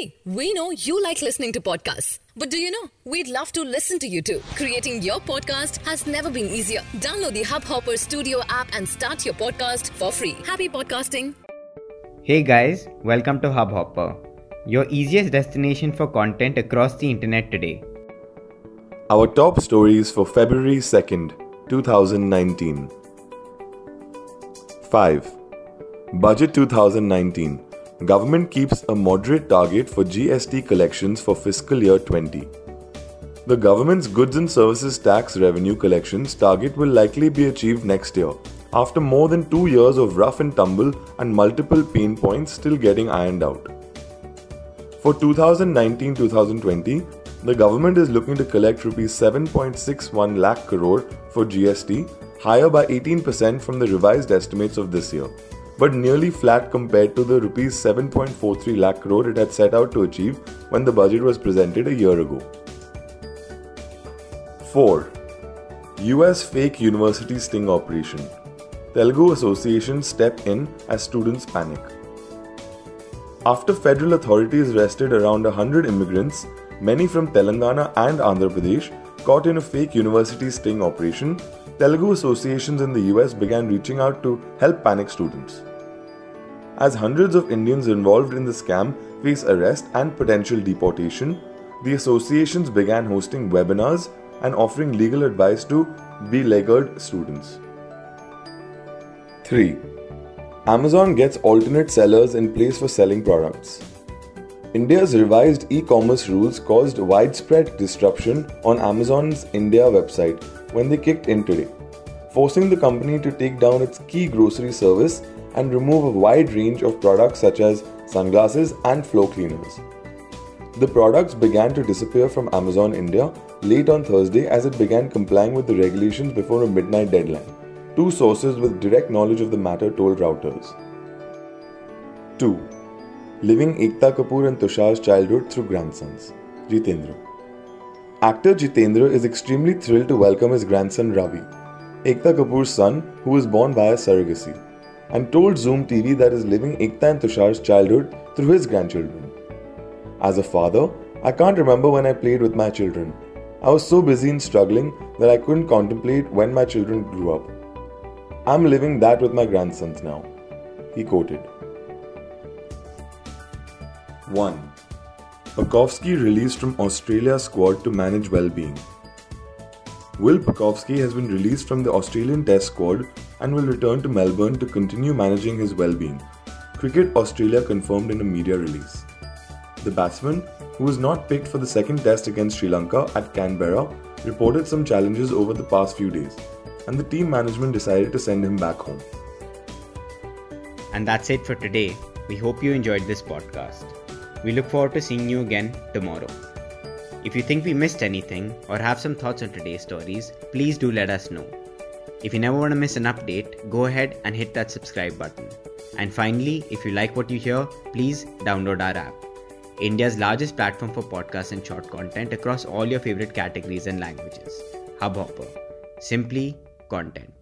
See, we know you like listening to podcasts. But do you know? We'd love to listen to you too. Creating your podcast has never been easier. Download the Hubhopper Studio app and start your podcast for free. Happy podcasting. Hey guys, welcome to Hubhopper, your easiest destination for content across the internet today. Our top stories for February 2nd, 2019. 5. Budget 2019. Government keeps a moderate target for GST collections for fiscal year 20. The government's goods and services tax revenue collections target will likely be achieved next year, after more than two years of rough and tumble and multiple pain points still getting ironed out. For 2019 2020, the government is looking to collect rupees 7.61 lakh crore for GST, higher by 18% from the revised estimates of this year but nearly flat compared to the rupees 7.43 lakh crore it had set out to achieve when the budget was presented a year ago. 4. US fake university sting operation. Telugu Association step in as students panic. After federal authorities arrested around 100 immigrants, many from Telangana and Andhra Pradesh, caught in a fake university sting operation, Telugu associations in the US began reaching out to help panic students as hundreds of Indians involved in the scam face arrest and potential deportation, the associations began hosting webinars and offering legal advice to beleaguered students. 3. Amazon gets alternate sellers in place for selling products. India's revised e commerce rules caused widespread disruption on Amazon's India website when they kicked in today, forcing the company to take down its key grocery service and remove a wide range of products such as sunglasses and floor cleaners. The products began to disappear from Amazon India late on Thursday as it began complying with the regulations before a midnight deadline. Two sources with direct knowledge of the matter told Reuters. 2. Living Ekta Kapoor and Tushar's childhood through grandsons. Jitendra. Actor Jitendra is extremely thrilled to welcome his grandson Ravi, Ekta Kapoor's son, who was born via surrogacy and told Zoom TV that is living Ekta and Tushar's childhood through his grandchildren. As a father, I can't remember when I played with my children. I was so busy and struggling that I couldn't contemplate when my children grew up. I'm living that with my grandsons now, he quoted. 1. Pucovski released from Australia squad to manage well-being. Will Pucovski has been released from the Australian Test squad and will return to Melbourne to continue managing his well-being. Cricket Australia confirmed in a media release. The batsman, who was not picked for the second test against Sri Lanka at Canberra, reported some challenges over the past few days, and the team management decided to send him back home. And that's it for today. We hope you enjoyed this podcast. We look forward to seeing you again tomorrow. If you think we missed anything or have some thoughts on today's stories, please do let us know. If you never want to miss an update, go ahead and hit that subscribe button. And finally, if you like what you hear, please download our app. India's largest platform for podcasts and short content across all your favorite categories and languages. Hubhopper. Simply content.